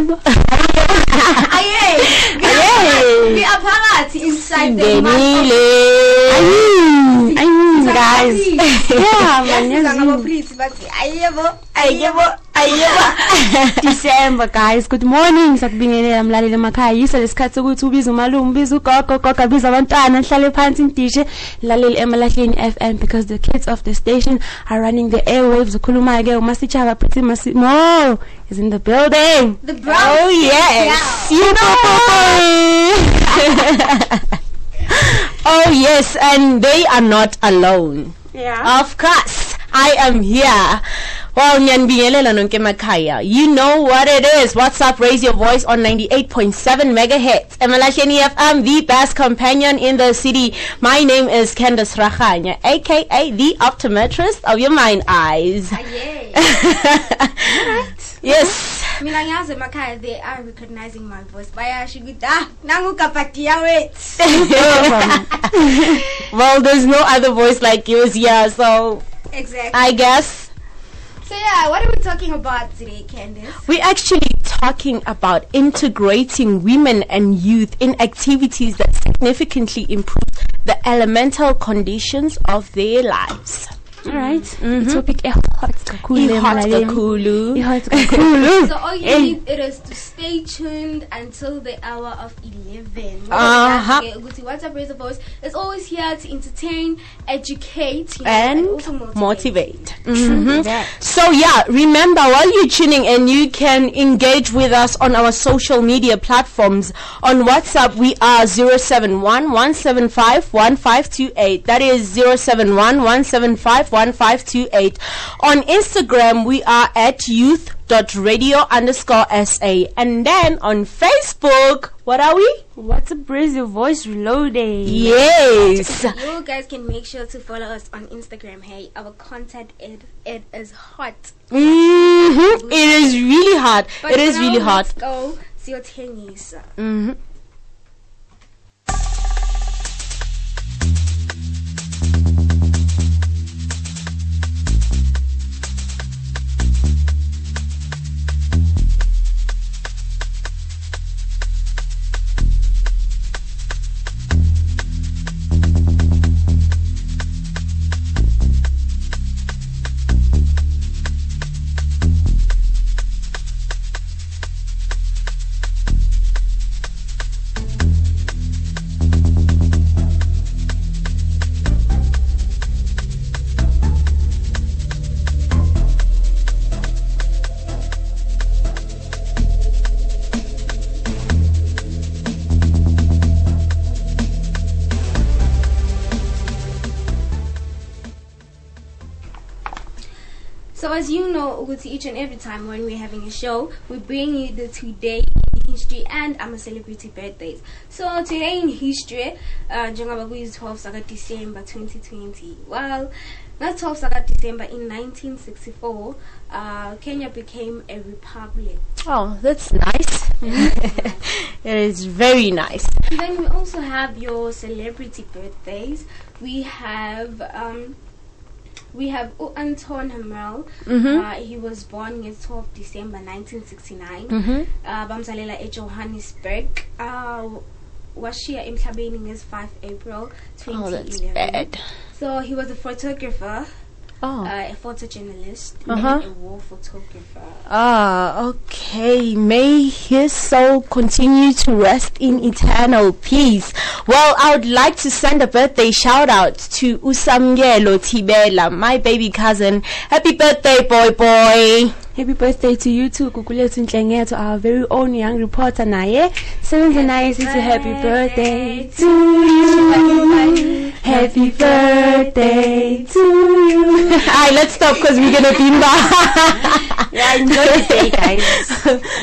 hayi yebo Aye. Aye. We are phakathi inside the singenile ayi ayi guys yeah man Yazi ngabo yazini December guys. Good morning. Sakubingelela mlaleli emakhaya. Yiso lesikhathi sokuthi ubize umalume ubize ugogo gogo abize abantwana nihlale phansi nidishe laleli emalahleni FM because the kids of the station are running the airwaves. Ukhuluma ke umasichaba pretty masimo is in the building. The brown oh yes. you know oh yes and they are not alone. Yeah. Of course, I am here. Well, nyanbingelela nonke emakhaya. You know what it is. What's up? Raise your voice on 98.7 megahertz. Emalahleni FM, the best companion in the city. My name is Candace Rachanya, aka the optometrist of your mind eyes. Aye. yes. Mina ngiyazi emakhaya they are recognizing my voice. Bayasho ukuthi ah nangu kapatiya wethu. well, there's no other voice like yours here, so Exactly. I guess So yeah, what are we talking about today, Candice? We're actually talking about integrating women and youth in activities that significantly improve the elemental conditions of their lives. Alright. Mm-hmm. Topic hot kakhulu. Ihot kakhulu. So all you need it is to stay tuned until the hour of 11. Uh-huh. WhatsApp Raise the Voice is always here to entertain, educate, you know, and also motivate. motivate. Mhm. that. So yeah, remember while you're tuning in, you can engage with us on our social media platforms. On WhatsApp, we are 071 1528. That is 071 1528. On Instagram, we are at youth dot radio underscore sa and then on facebook what are we What's a Raise Your Voice Reloaded? yes You guys can make sure to follow us on Instagram. Hey, our content it it is hot. Mm-hmm. it is really hot. But it is now really hard Let's go. Siyothengisa. hmm So as you know, ukuthi each and every time when we're having a show, we bring you the today in history and I'm a celebrity birthdays. So today in history, uh, njengoba kuyi 12 saka December 2020. Well, not 12 saka December in 1964, uh, Kenya became a republic. Oh, that's nice. it is very nice. And then we also have your celebrity birthdays. We have um, we have U Anton Hammerl. Mhm. Uh, he was born on 12 December 1969. Mhm. Uh, bamzalela eJohannesburg. Uh, washiya emhlabeni ngezi 5 April 2011. Oh, that's bad. So he was a photographer, Oh. uh, a photojournalist, Uh-huh. and a war photographer. Ah, okay. May his soul continue to rest in eternal peace. Well, I would like to send a birthday shout out to Usamgelo Tibela, my baby cousin. Happy birthday, boy boy. Happy birthday to you too, Kukulethu Nhlengetho, our very own young reporter naye. Sevenze naye sithi happy birthday to you. Happy birthday to you. Alright, let's stop because we're gonna be Yeah, enjoy the day guys.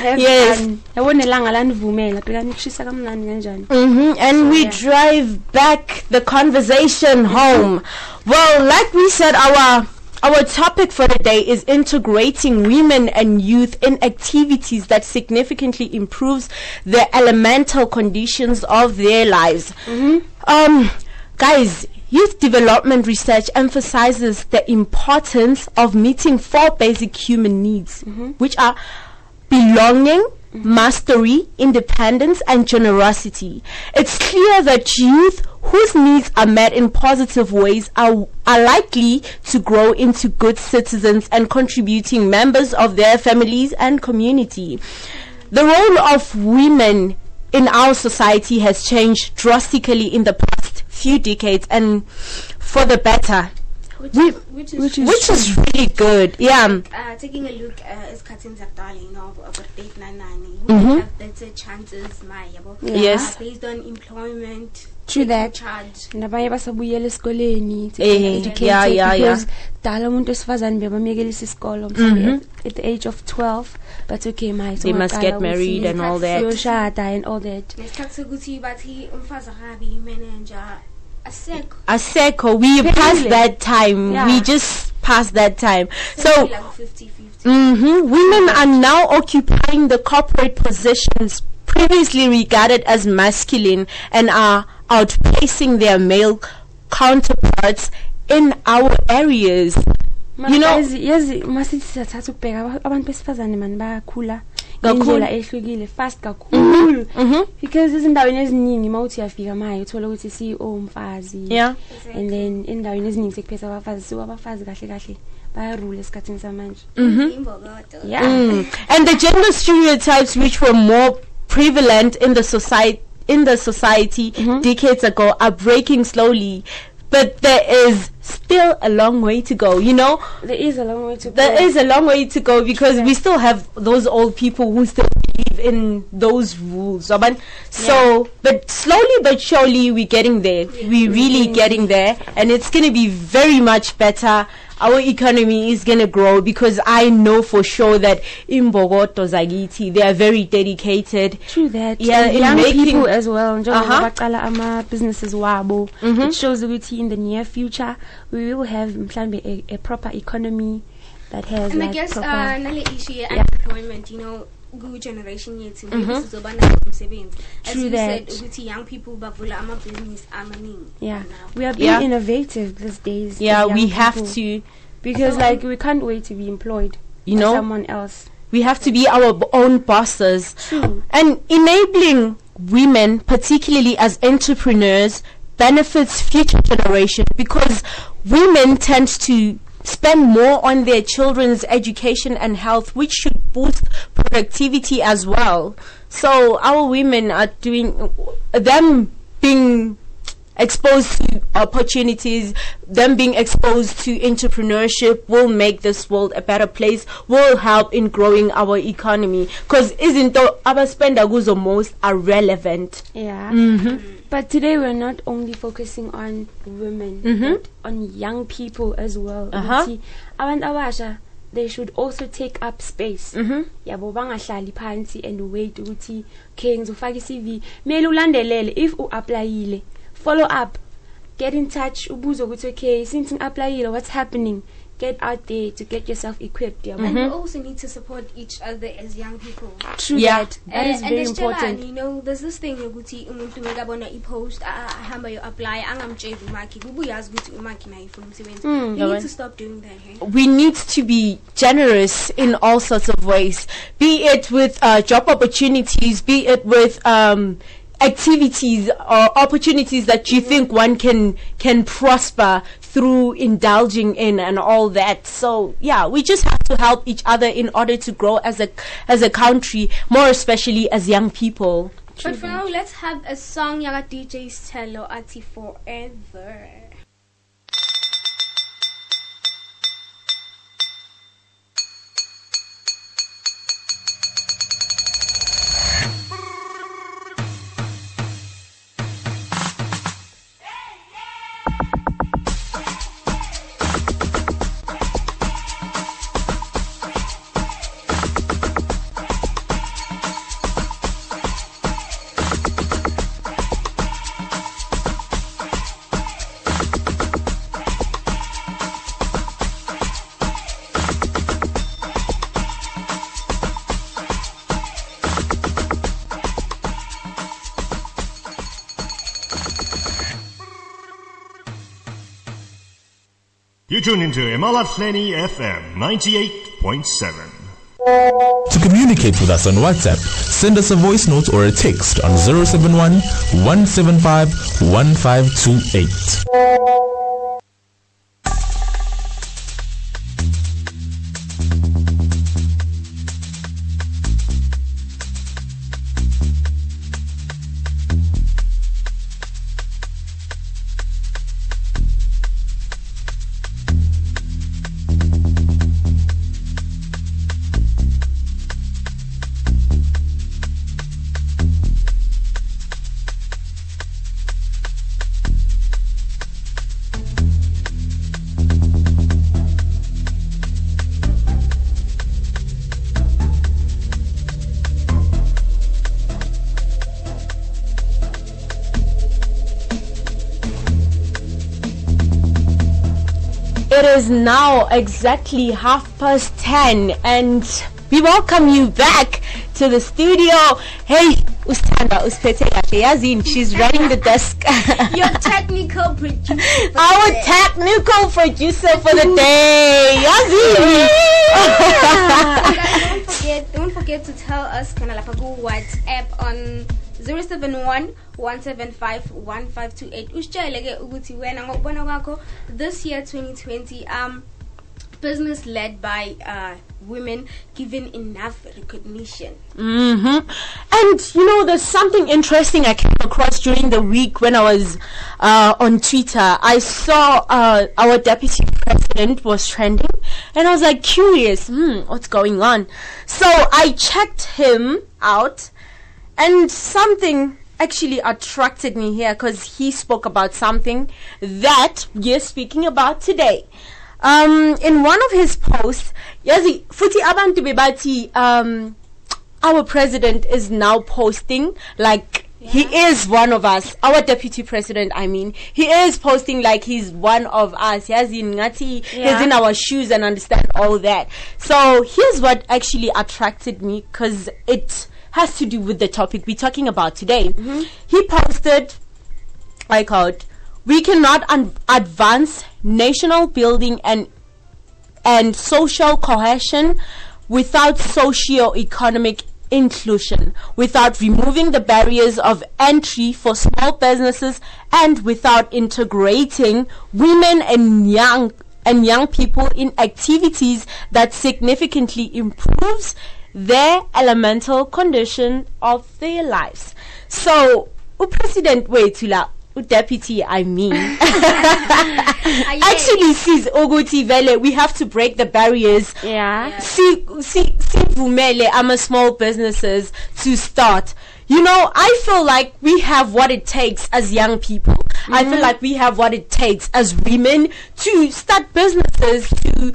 Have Yes. fun. Yabona ilanga lanivumela, phela nikushisa kamnandi kanjani. hmm And we drive back the conversation home. Well, like we said, our our topic for the day is integrating women and youth in activities that significantly improves the elemental conditions of their lives. Mm-hmm. Um, guys, Youth development research emphasizes the importance of meeting four basic human needs, mm-hmm. which are belonging, mm-hmm. mastery, independence, and generosity. It's clear that youth whose needs are met in positive ways are, are likely to grow into good citizens and contributing members of their families and community. The role of women in our society has changed drastically in the past few decades and for the better. Which, We- which is, which is- Which is really good. Yeah. uh, taking a look uh, esikhathini zakudala you know about-date nanani Mhm. have better chances my yabo Yes. uh, based on employment True that. nabanye basabuyela esikoleni Eh, get educated yeah, yeah, yeah. because dala umuntu wesifazane bebamuyekelisa isikolo at, at the age of 12 but okay my They must get married and all that. yoshada and all that nesikhathi sokuthi bathi umfazi akabi imanager asekho we passed that time. Yeah. We just passed that time. So, like 50-50 hmm women are now occupying the corporate positions previously regarded as masculine and are outpacing their male counterparts in our areas. You know- yazi yazi masithi siyathatha ukubheka aba- abantu besifazane mani bayakhula Kakhulu. ngendlela ehlukile fast kakhulu hmm because ezindaweni eziningi uma uthi uyafika maye uthola ukuthi CEO umfazi Yeah. and then endaweni eziningi sekuphethe abafazi so abafazi kahle kahle bayarule esikhathini samanje imbokodo yeah Mm. And the gender stereotypes which were more prevalent in the society in the society mm-hmm. decades ago are breaking slowly. But there is still a long way to go, you know? there is a long way to go There is a long way to go because we still have those old people who still believe in those rules. So, but slowly but surely we're getting there. We're really mm-hmm. getting there, and it's going to be very much better. Our economy is going to grow because I know for sure that in Bogoto Zagiti, they are very dedicated. True that. Yeah, And in young making- people as well. Njengoba Uh-huh. baqala ama businesses wabo. Mhm. It shows ukuthi in the near future we will have mhlambe a, a proper economy that has and I guess proper uh, nale issue ye Yeah. unemployment you know ku generation yethu maybe mm-hmm. sizoba nayo umsebenzi as True you said ukuthi young people bavula ama business amaningi yeah. now. We are being Yeah. innovative these days. Yeah, we young have people. to, because So- like um, we can't wait to be employed you know, someone else. we have to be our b- own bosses. True. And enabling women, particularly as entrepreneurs, benefits future generation because women tend to spend more on their children's education and health, which should boost productivity as well. So our women are doing them being exposed to opportunities, them being exposed to entrepreneurship will make this world a better place, will help in growing our economy. Because isn't abaspenda kuzo most are relevant. Yeah. Mm-hmm. But today we're not only focusing on women, Mhm. but on young people as well. Uh-huh. Abantu abasha they should also take up space. Mm-hmm. Yabo bangahlali phansi and wait ukuthi okay ngizofaka i-CV. Mele ulandelele if uapplyile. Follow up. Get in touch ubuze ukuthi okay since ngiapplyile what's happening? Get out there to get yourself equipped. Yabo. and we also need to support each other as young people True Yeah. that. That and, is and very nesitshelani, important. you know there's this thing yokuthi umuntu mekabona i-post a- a- ahamba yo apply angamtsheli umakhi kuba uyazi ukuthi umakhi naye ifuna umsebenzi Mm. you need to stop doing that hey? we need to be generous in all sorts of ways, be it with uh, job opportunities, be it with um, activities or opportunities that you mm-hmm. think one can can prosper through indulging in and all that. So yeah, we just have to help each other in order to grow as a as a country, more especially as young people. but for now let's have a song yaka DJ's stelo ati forever Tune into Emalahleni FM 98.7. To communicate with us on WhatsApp, send us a voice note or a text on 071 175 1528. Is now exactly half past 10 and we welcome you back to the studio. Hey, Ustanda, Uspete yazini, she's running the desk. Your technical producer. Our technical producer for the day, yazini. Guys, don't forget, don't forget to tell us ku WhatsApp on 071 175 1528 usitshele ke ukuthi wena ngokubona kwakho this year 2020 um business led by uh, women given enough recognition hmm And you know, there's something interesting I came across during the week when I was uh, on Twitter. I saw uh, our deputy president was trending, and I was like curious, hmm, what's going on? So I checked him out, and something actually attracted me here because he spoke about something that we're speaking about today. Um, in one of his posts, yazi futhi abantu bebathi um our president is now posting like he is one of us our deputy president i mean he is posting like he's one of us yazi ngathi he's Yeah. in our shoes and understand all that so here's what actually attracted me because it has to do with the topic we're talking about today. Mm-hmm. He posted I quote, we cannot un- advance national building and and social cohesion without socio-economic inclusion, without removing the barriers of entry for small businesses, and without integrating women and young and young people in activities that significantly improves their elemental condition of their lives. So, upresident wethu la, deputy I mean, actually sees ukuthi vele we have to break the barriers. Yeah. see see see si I'm a small businesses to start. You know i feel like we have what it takes as young people. I feel like we have what it takes as women to start businesses to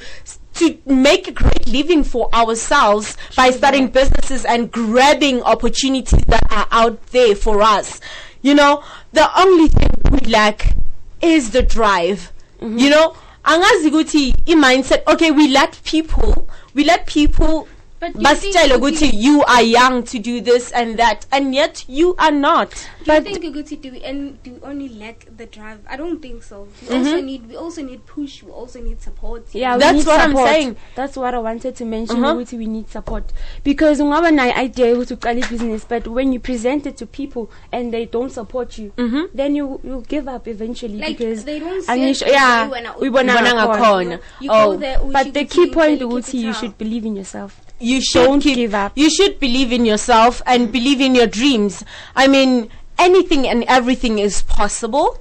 to make a great living for ourselves by starting businesses and grabbing opportunities that are out there for us. You know the only thing we lack is the drive. Mm-hmm. You know angazi ukuthi i-mindset okay we let people. We let people But you basitshele think ukuthi you are young to do this and that and yet you are not do you think Uguti, do we and do we only lack the drive i don't think so we also need we also need push we also need support Yeah, That's need what I'm saying. That's what I wanted to mention. Uh-huh. ukuthi we need support because ungaba nayo idea ukuthi uqale business, but when you present it to people and they don't support you, Mhm. then you you give up eventually Like, because they don't see angisho- it yeah, when I- uyibona Ubona ngakhona. ngakhona. you Oh, go there But the key point ukuthi you should believe in yourself. You should Don't keep, give up. You should believe in yourself and believe in your dreams. I mean, anything and everything is possible.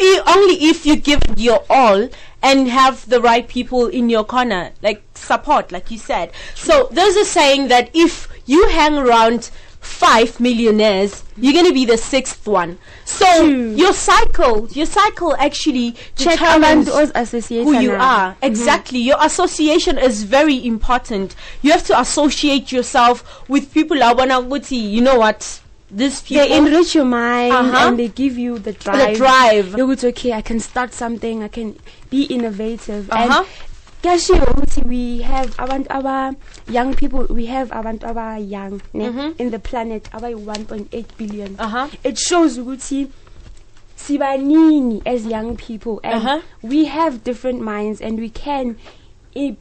I- only if you give your all and have the right people in your corner, like support, like you said. So there's a saying that if you hang around five millionaires, you're gonna be the sixth one. So your cycle, your cycle actually determines who you are. Exactly. Your association is very important. You have to associate yourself with people I wanna ukuthi, you know what? These people They enrich your mind Uh-huh. and they give you the drive. the drive. You're good, okay, I can start something, I can be innovative. Uh-huh. And kuyashiwo ukuthi we have abantu aba young people we have abantu aba young ne, Mhm. in the planet abayi 1.8 billion Uh-huh. it shows ukuthi sibanini as young people and Uh-huh. we have different minds and we can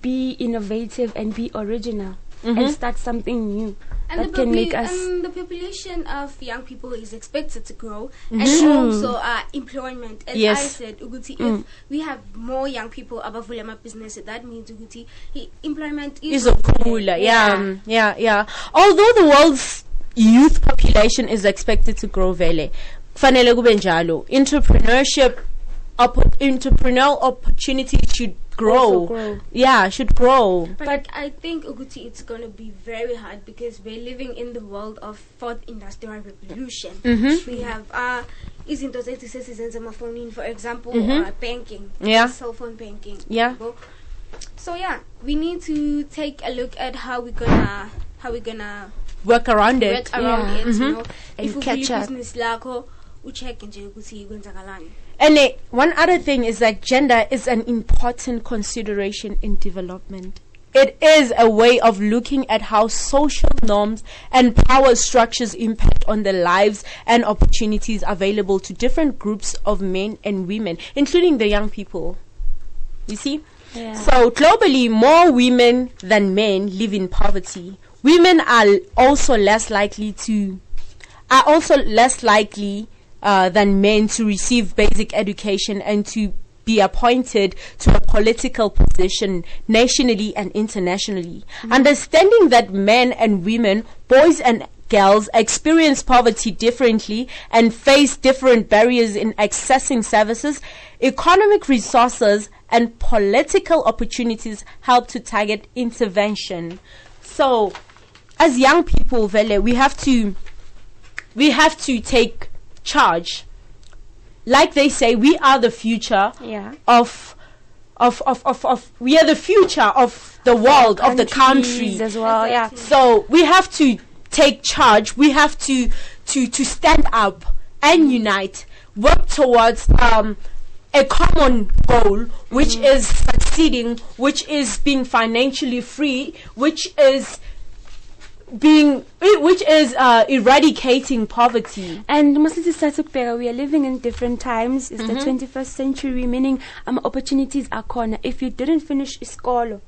be innovative and be original and start something new And that can make us and the population of young people is expected to grow, Mm-hmm. and also uh, employment. As Yes. I said, Uguti, Mm. if we have more young people abavula my business, that means Uguti, employment is is a cooler. Yeah, mm, yeah, yeah. Although the world's youth population is expected to grow vele, fanele kube njalo. Entrepreneurship, oppo- entrepreneurial opportunities should grow. Grow. Yeah, should grow. But, I think Uguti, it's gonna be very hard because we're living in the world of fourth industrial revolution. Mhm. We have uh, izinto zethu sesizenza emafonini, for example, Mhm. uh, banking, Yeah. cell phone banking. Yeah. So yeah, we need to take a look at how we're gonna how we're gonna Work around it. work around Yeah. it. You Mhm. know, And if catch uvula up. business lakho, ucheck nje ukuthi kwenzakalani. And uh, one other thing is that gender is an important consideration in development. It is a way of looking at how social norms and power structures impact on the lives and opportunities available to different groups of men and women, including the young people. You see? Yeah. So globally, more women than men live in poverty. Women are also less likely to are also less likely uh, than men to receive basic education and to be appointed to a political position nationally and internationally. Understanding that men and women, boys and girls experience poverty differently and face different barriers in accessing services, economic resources, and political opportunities help to target intervention. So, as young people, Vele, we have to we have to take charge. Like they say, we are the future yeah of of of of, of we are the future of the world of the country as well yeah so we have to take charge. We have to to to stand up and unite, work towards um, a common goal, which is succeeding, which is being financially free, which is being eh, which is uh, eradicating poverty. And masithi sithatha ukubheka we are living in different times it's Mm-hmm. the 21st century meaning ama opportunities akhona if you didn't finish isikolo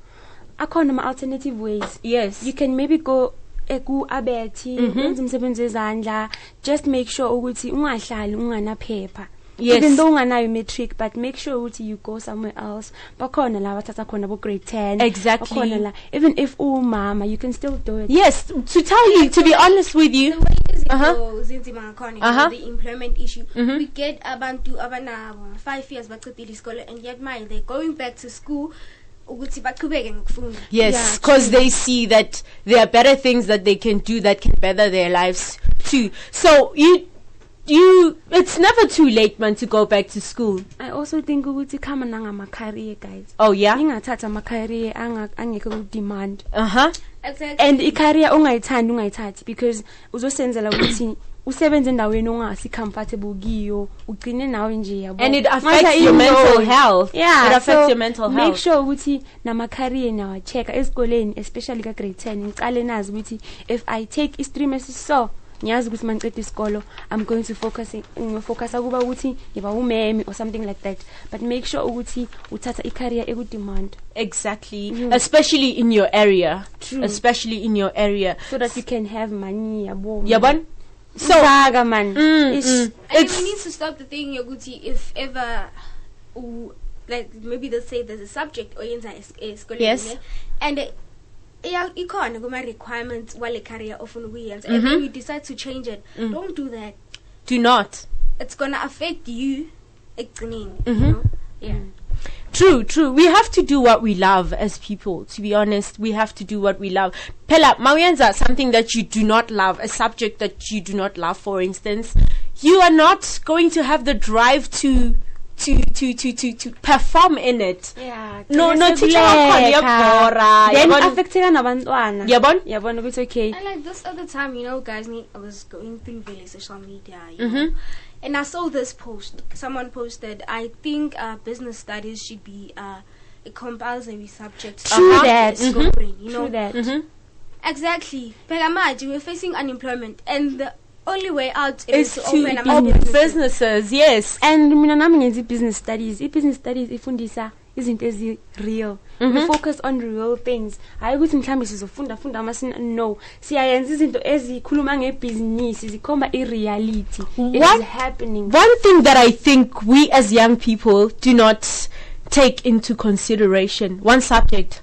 akhona ama alternative ways Yes. you can maybe go eku abethi wenza umsebenzi wezandla just make sure ukuthi ungahlali unganaphepha Yes. even though unganayo matric but make sure ukuthi you go somewhere else bakhona la bathatha khona bo grade 10 Exactly. bakhona la even if uwumama you can still do it Yes, to tell you, to be honest with The you, way Uh-huh. zinzima ngakhona Uh-huh. the employment issue Mhm. we get abantu abanabo five years baqedile isikole and yet manje they're going back to school ukuthi baqhubeke ngokufunda yes, Yeah, because they see that there are better things that they can do that can better their lives too. So you, you, it's never too late, man, to go back to school. i also think ukuthi khama nangama career guys Oh yeah, ingathatha ama career anga- angekho ku demand uh huh. exactly and i-career ongayithandi ungayithathi because uzosenzela ukuthi usebenze endaweni ongasi comfortable kiyo ugcine nawe nje yabo And it affects your mental health. yeah it affects so your mental health. make sure ukuthi nama-career nawa-check-a esikoleni especially ka-grade 10 ngicale nazi ukuthi if i take i-stream esiso ngiyazi ukuthi mandiceda isikolo i'm going to focus ngifocusa kuba ukuthi ngiba umemi or something like that but make sure ukuthi uthatha i-career ekudemand Exactly, Mhm. especially in your area. True. Especially in your area. so that you can have money yabo Yabon? So, Saga man mm, Ish. mm, and it's we need to stop the thing yokuthi if ever u- like maybe they'll say there's a subject oyenza es- esikoleni Yes. ne? and uh, iya- ikhona kuma requirements wale career ofuna ukuyenza and Mhm. then you decide to change it Mm. don't do that do not. it's gonna affect you ekugcineni Mhm. you know yeah True, true. We have to do what we love as people. To be honest, we have to do what we love. Pela, Mawianza, something that you do not love, a subject that you do not love, for instance, you are not going to have the drive to to to to to, to perform in it. yeah No, no, Kugcine teacher wakhona sekuleka. iyabhora, then yabona? affecteka nabantwana Yabona? yabona ukuthi okay And like this other time, you know, guys, me, I was going through really social media, you Mhm. know, and I saw this post. Someone posted, I think uh, business studies should be uh, a compulsory subject. True after that. schooling, you know. True that. Mhm. Exactly. But imagine we're facing unemployment, and the only way out is is to open open businesses. businesses. Yes. and mina nami ngenza i-business studies i-business studies ifundisa izinto ezi-real mhm. we focus on real things hayi ukuthi mhlawumbe sizofunda funda ama no see siyayenza izinto ezikhuluma ngebhizinisi zikhomba i-reality it What- is happening One thing that I think we as young people do not take into consideration, one subject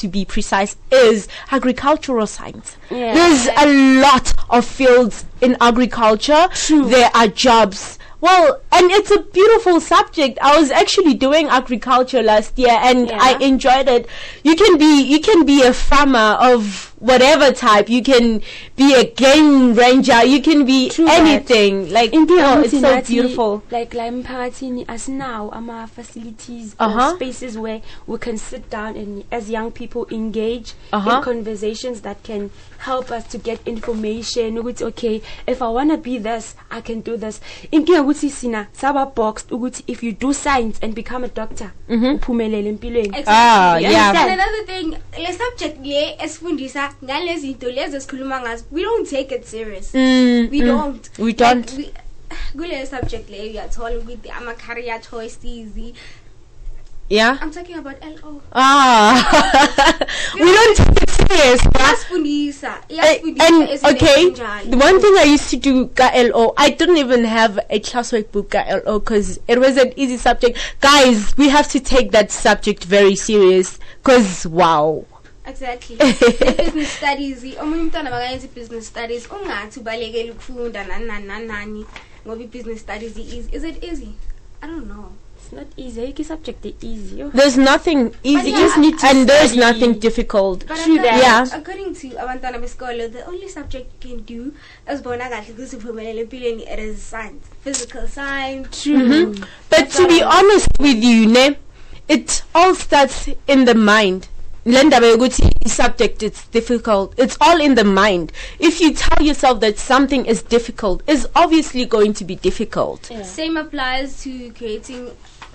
to be precise, is agricultural science. Yeah. There's a lot of fields in agriculture. True. There are jobs. Well, and it's a beautiful subject. I was actually doing agriculture last year and Yeah. I enjoyed it. You can be you can be a farmer of whatever type. You can be a game ranger. You can be True that. anything. Like inkinga oh, it's ukuthi so beautiful. like like la emphakathini asinawo ama-facilities Uh-huh. or spaces where we can sit down and as young people engage Uh-huh. in conversations that can help us to get information ukuthi okay if i want to be this i can do this inkinga ukuthi sina saba boxed ukuthi if you do science and become a doctor uphumelele empilweni Exactly. Ah, You yeah. And another thing, le subject le esifundisa ngalezi zinto lezi esikhuluma ngazo, we don't take it serious. Mm, We mm. don't. We don't. Like, we, kule subject le uyathola ukuthi ama career choices. Yeah. I'm talking about LO. Ah. we don't take it serious. Iyasifundisa. Uh, Iyasifundisa okay, the one thing I used to do ka LO, I didn't even have a classwork book ka LO because it was an easy subject. Guys, we have to take that subject very serious because wow. Exactly. business studies, omunye umntwana makayenza business studies, ungathi ubalekela ukufunda nani nani nani nani ngoba business studies is is it easy? I don't know. it's not easy ayikho i-subject easy yo. There's nothing easy, you just need to and there's study. nothing difficult. But True that. Yeah. according to abantwana besikolo, the only subject you can do esibona kahle ukuthi uphumelele empilweni it is science, physical science. true mm-hmm. But to be honest with you, ne, it all starts in the mind. Le ndaba yokuthi i-subject it's difficult. It's all in the mind. If you tell yourself that something is difficult, it's obviously going to be difficult. Same applies to creating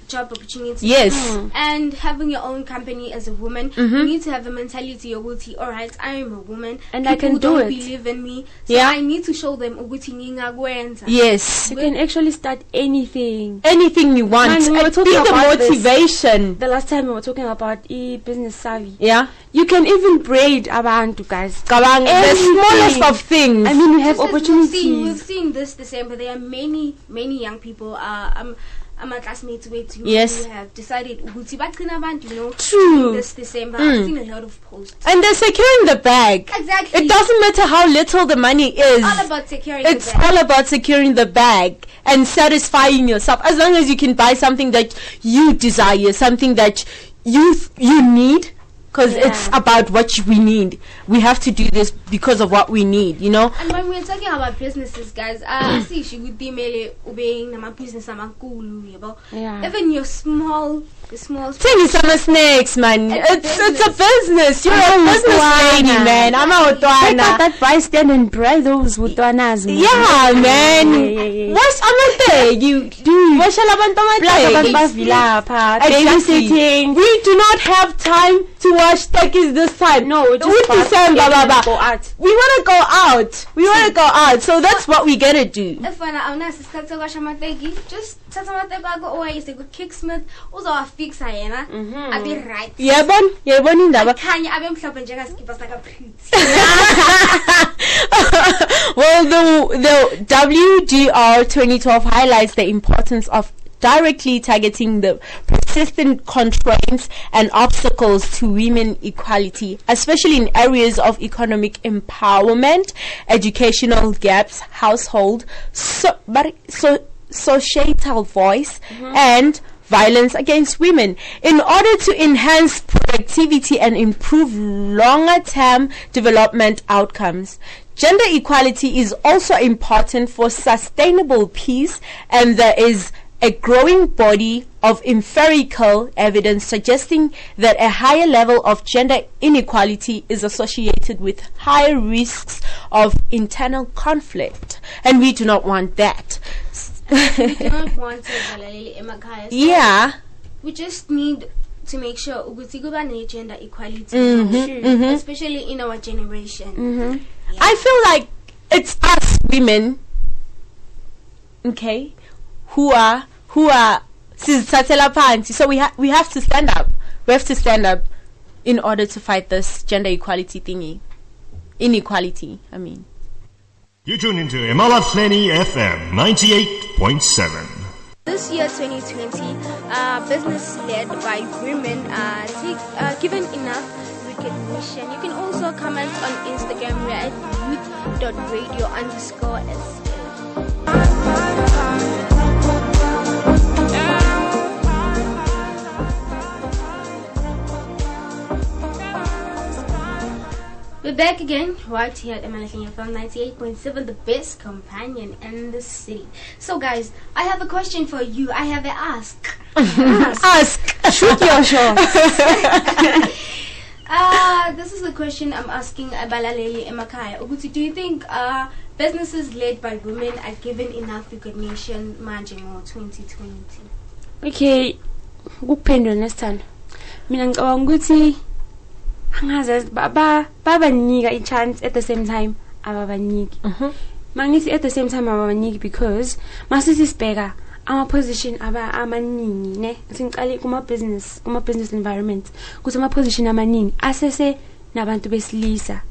job opportunities. Yes. And having your own company as a woman, Mm-hmm. you need to have a mentality yokuthi, all right, I am a woman, And I can do don't it. believe in me, so Yeah. I need to show them ukuthi ngingakwenza. Yes. you can actually start anything Anything you want. Man, we were talking be the about this. motivation. the last time we were talking about e-business savvy Yeah. you can even braid abantu guys Kabang, the smallest of things. I mean, you have opportunities. as We've seen, we've opportunities. seen this December. There are many, many young people. Uh, um, I'm a classmate with you Yes. have decided ukuthi bagcina abantu, you know, True. this December. Mm. I've seen a lot of posts. and they're securing the bag. Exactly. It doesn't matter how little the money is. It's all about securing it's the bag. all about securing the bag and satisfying yourself as long as you can buy something that you desire something that you you need because it's about what we need we have to do this because of what we need you know And when we're talking about businesses, guys, I see, she would be ubeng nama business yabo. Yeah. Even your small, the small. Tell some snakes man It's a it's it's a business you're a I'm a business lady man I'm a Take out that buy stand and buy those utwanas man. yeah man Yeah, yeah, yeah. what's amateg you Dude. washela abantu Plus abantu amateg bavilapha Exactly. babysitting We do not have time to watch techies this time. no we just with December, baba. go out We want to go out. We want to go out. So that's what we gotta do. If Efana awunaso isikhathi sokwasha amateki just thatha amateki akho owayise ku-kicksmith uzowafixa yena abe mm-hmm. right Yebon, yebon indaba. khanye abe mhlophe njengasikipa sakaprithi well, the the WDR 2012 highlights the importance of directly targeting the persistent constraints and obstacles to women equality, especially in areas of economic empowerment, educational gaps, household, so, but, so, societal voice, mm-hmm. and violence against women in order to enhance productivity and improve longer term development outcomes. Gender equality is also important for sustainable peace and there is a growing body of empirical evidence suggesting that a higher level of gender inequality is associated with higher risks of internal conflict. And we do not want that. we do not want to valaleli emakhaya so yeah. we just need to make sure ukuthi kuba ne-gender equality Mhm, especially in our generation. I feel like it's us women okay who are who are sizithathela phansi so we ha- we have to stand up we have to stand up in order to fight this gender equality thingy inequality i mean You tune into Emalahleni FM 98.7. This year, 2020, uh, business led by women are take, uh, given enough recognition. You can also comment on Instagram. We're at youth.radio underscore SL. We're back again right here at Emalahleni FM 98.7, the best companion in the city. So, guys, I have a question for you. I have a ask. ask shoot your shot Uh, this is the question I'm asking Abalaleli Emakaya. Uguti, do you think uh, businesses led by women are given enough recognition manje ngo 2020? okay ukuphendula nesithando mina ngicabanga ukuthi angazi ba- ba- babanika i-chance at the same time ababaniki. Mangithi at the same time ababaniki because masithi sibheka ama-position aba amaningi ne? Singicale kuma-business kuma-business environment. Kuthi ama-position amaningi asese nabantu besilisa.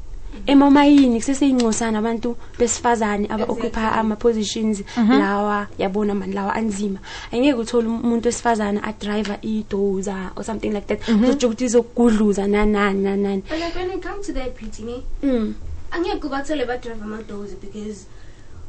Emamayini kuseseyingcosana abantu besifazane aba-occupy ama-positions lawa yabona mani lawa anzima. Angeke uthole umuntu wesifazane adriver idoza or something like that uzotsho ukuthi izokugudluza nanani nanani But like when it comes to that pretty, ne, mm. angeke ubathole badrive amadozi because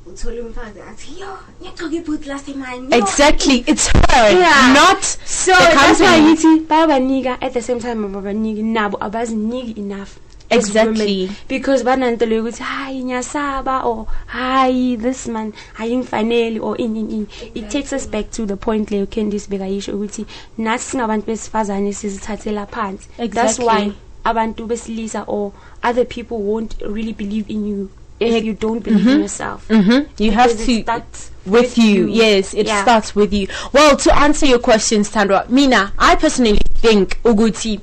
uthole umfazi athi yo ngiyagcoka ibhoot last time exactly it's her Yeah. not so the that's why company. ngithi bayabanika at the same time ababaniki nabo abaziniki enough. as Exactly. because bananto leyo ukuthi hayi nyasaba or hayi this man ayingifaneli or ini ini it takes us back to the point leyo Candice bekayisho ukuthi nathi singabantu besifazane sizithathela phansi that's why abantu besilisa or other people won't really believe in you if you don't believe in yourself Mhm. You have to it starts with you. Yes, it Yeah. starts with you. Well, to answer your question, Sandra, Mina, I personally think Uguti,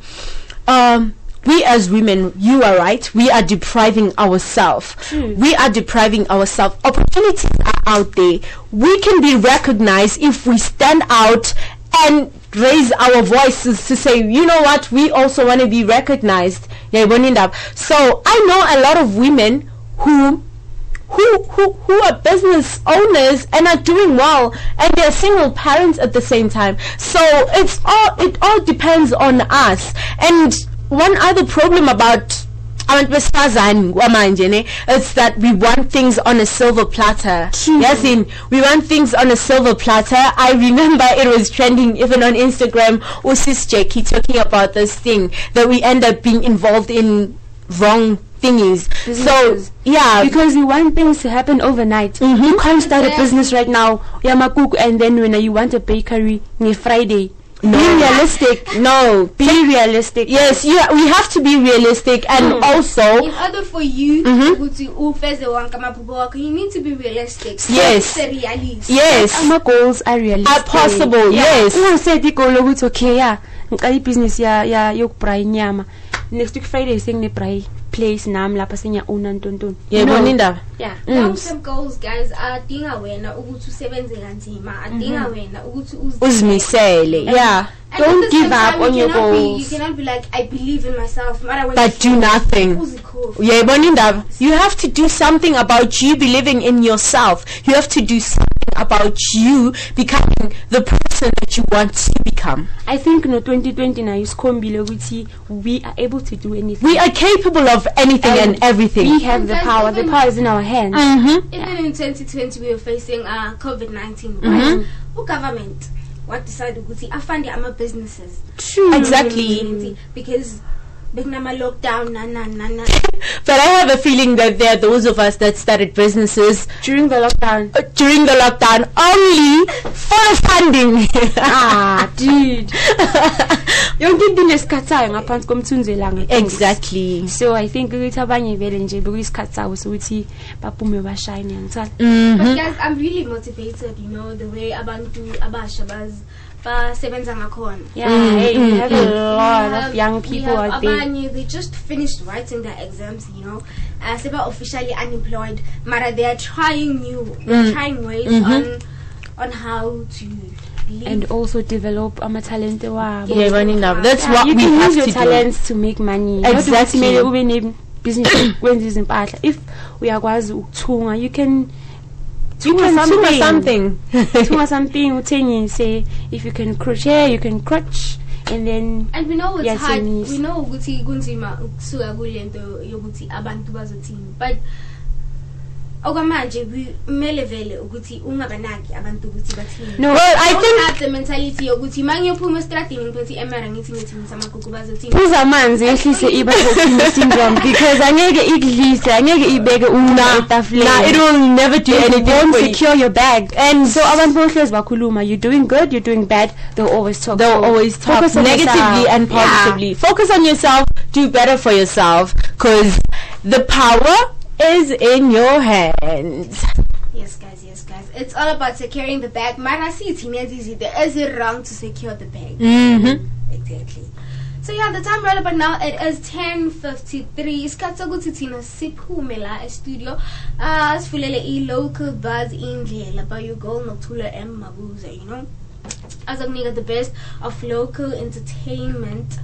um, we as women, you are right. We are depriving ourselves. We are depriving ourselves. Opportunities are out there. We can be recognized if we stand out and raise our voices to say, you know what, we also want to be recognized. Yeah, Bonindab. So I know a lot of women who who who who are business owners and are doing well and they're single parents at the same time so it's all it all depends on us and one other problem about abantu besifazane kwamanje ne it's that we want things on a silver platter. Yes in we want things on a silver platter. I remember it was trending even on instagram. Usis jackie talking about this thing that we end up being involved in wrong thingies. So yeah. Because you want things to happen overnight. Mhm. You can't start a business right now, Yamakuku, and then when you want a bakery, ni Friday. No. Be realistic. no Be realistic. yes yeah we have to be realistic and also In order for you Mhm. ukuthi ufeze wonke amaphupho wakho, you need to be realistic. Yes. Set realist. yes Ama goals are realistic. Are possible, Yeah. yes. Ungasethi igolo ukuthi okay yeah, ngiqala ibhizinisi ya ya inyama. Next week Friday sengine bray place nami lapha senya own ntontoni. yayibona indaba Yeah. Long term mm. goals guys adinga wena ukuthi usebenze kanzima adinga mhm. wena ukuthi uzi- uzimisele yeah And at Don't give up on your cannot be- goals. you cannot be like I believe in myself mara but do nothing uzikhohlwa. yayibona indaba you have to do something about you believing in yourself you have to do something about you becoming the person that you want to become I think no 2020 na isikhombile ukuthi we are able to do anything. we are capable of anything and, everything We have the power. The power is in our hands. mm-hmm. Even in 2020 we were facing uh, COVID-19 Mhm. right? government what decided ukuthi afande ama businesses True. exactly because bekunama lockdown nanani nanani but i have a feeling that there are those of us that started businesses During the lockdown. uh, during the lockdown only for the funding ah, dude. Yonke into inesikhathi sayo ngaphansi komthunzelanga. exactly So I think ukuthi abanye vele nje bekuyisikhathi sabo sokuthi baphume bashine ngithanda. but mm-hmm. guys I'm really motivated you know the way abantu abasha baz basebenza ngakhona Yeah, Mm, hey, mm, we have mm. a We lot have- of young people have out there. they just finished writing their exams you know uh, seba officially unemployed mara they are trying new they're Mm. trying ways Mhm. on on how to live. and also develop amatalente wabo Yeah, running now. That's Yeah, what you we can have use your to do. talents to make money Not Exactly. ukuthi kumele ube nebhizinisi wenza izimpahla if uyakwazi ukuthunga you can you can something. something. thunga something say if you can crochet you can crutch and then and we know it's Yes, hard Eunice. we know ukuthi kunzima ukusuka kulento yokuthi abantu bazothini but okwamanje we- kumele vele ukuthi ungabanaki abantu ukuthi bathini. No Well, I Don't think have the mentality yokuthi ma ngiyophuma estradini ngiphethe emera ngithi ngithingisa amagugu bazothini? Phuza amanzi yehlise ibazophinda syndrome because angeke ikudlise angeke ibeke nah, etafuleni nah, it will never do It anything won't secure your bag. And so abantu bohlezi bakhuluma you're doing good you're doing bad they'll always talk They'll always talk focus negatively and Yeah. positively. Focus on yourself. Do better for yourself because the power is in your hands. yes guys yes guys. It's all about securing the bag. Mara sithi nezizi there is it wrong to secure the bag. Mm-hmm. exactly. So yeah the time right about now it is 10:53 isikhathi sokuthi thina siphume la e-studio uh sifulele i-local buzz indlela by your nokuthula M Mabuza you know? Azokunika the best of local entertainment.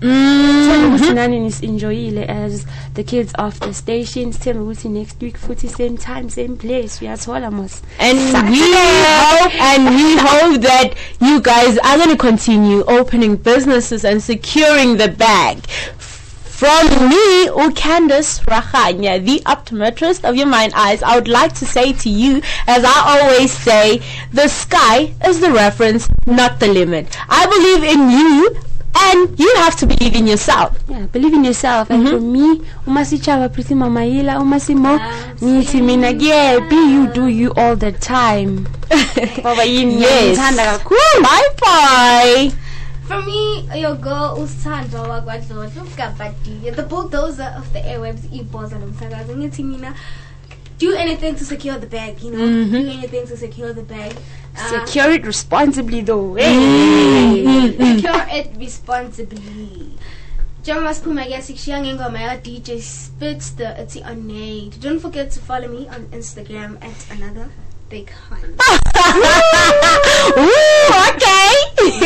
Sithemba Mm-hmm. as the kids of the station sithemba ukuthi next week futhi same time same place uyathola mos And we hope and we hope that you guys are going to continue opening businesses and securing the bag. From me, O Candace Rahanya, the optometrist of your mind eyes, I would like to say to you, as I always say, the sky is the reference, not the limit. I believe in you, and you have to believe in yourself. yeah believe in yourself and for me uma sichava prithi mamayila uma simo ngithi mina yeah be you do you all the time baba yini Yes. ngithanda kakhulu Bye bye. For me, your girl Usandra wakwadlodlo Gabadi, the bulldozer of the airwaves, iboza lomsakazo. Ngithi mina do anything to secure the bag, you know. Do anything to secure the bag. Uh, secure it responsibly though Mm, hey. Mm, mm, secure mm. it responsibly. Njengoba siphuma ke sikushiya ngengoma ya DJ Spitster ethi Unnamed. Don't forget to follow me on Instagram at another big hunt. Ooh, okay.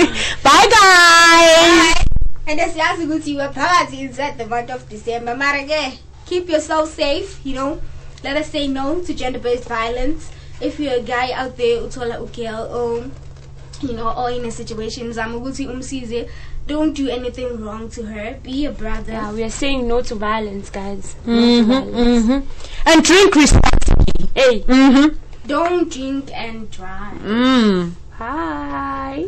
bye guys. And as siyazi ukuthi we're phakathi inside the month of December. Mara ke, keep yourself safe, you know. Let us say no to gender-based violence. If you're a guy out there uthola ugirl or um, you know, or in a situation zama ukuthi umsize, don't do anything wrong to her. Be a brother. yeah we are saying no to violence guys no to Mm-hmm, violence mm-hmm. And drink responsibly. hey Mm-hmm. Don't drink and drive. Mm. hi